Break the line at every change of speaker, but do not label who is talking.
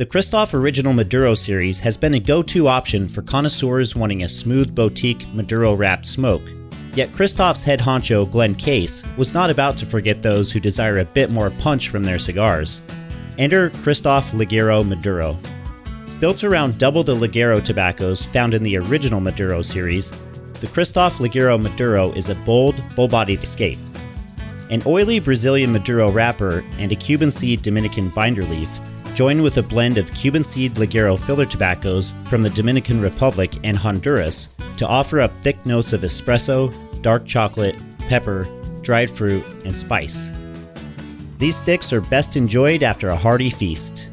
The Kristoff Original Maduro series has been a go to option for connoisseurs wanting a smooth boutique Maduro wrapped smoke. Yet Kristoff's head honcho, Glen Case, was not about to forget those who desire a bit more punch from their cigars. Enter Kristoff Ligero Maduro. Built around double the Ligero tobaccos found in the original Maduro series, the Kristoff Ligero Maduro is a bold, full bodied escape. An oily Brazilian Maduro wrapper and a Cuban seed Dominican binder leaf, joined with a blend of Cuban seed Ligero filler tobaccos from the Dominican Republic and Honduras to offer up thick notes of espresso, dark chocolate, pepper, dried fruit, and spice. These sticks are best enjoyed after a hearty feast.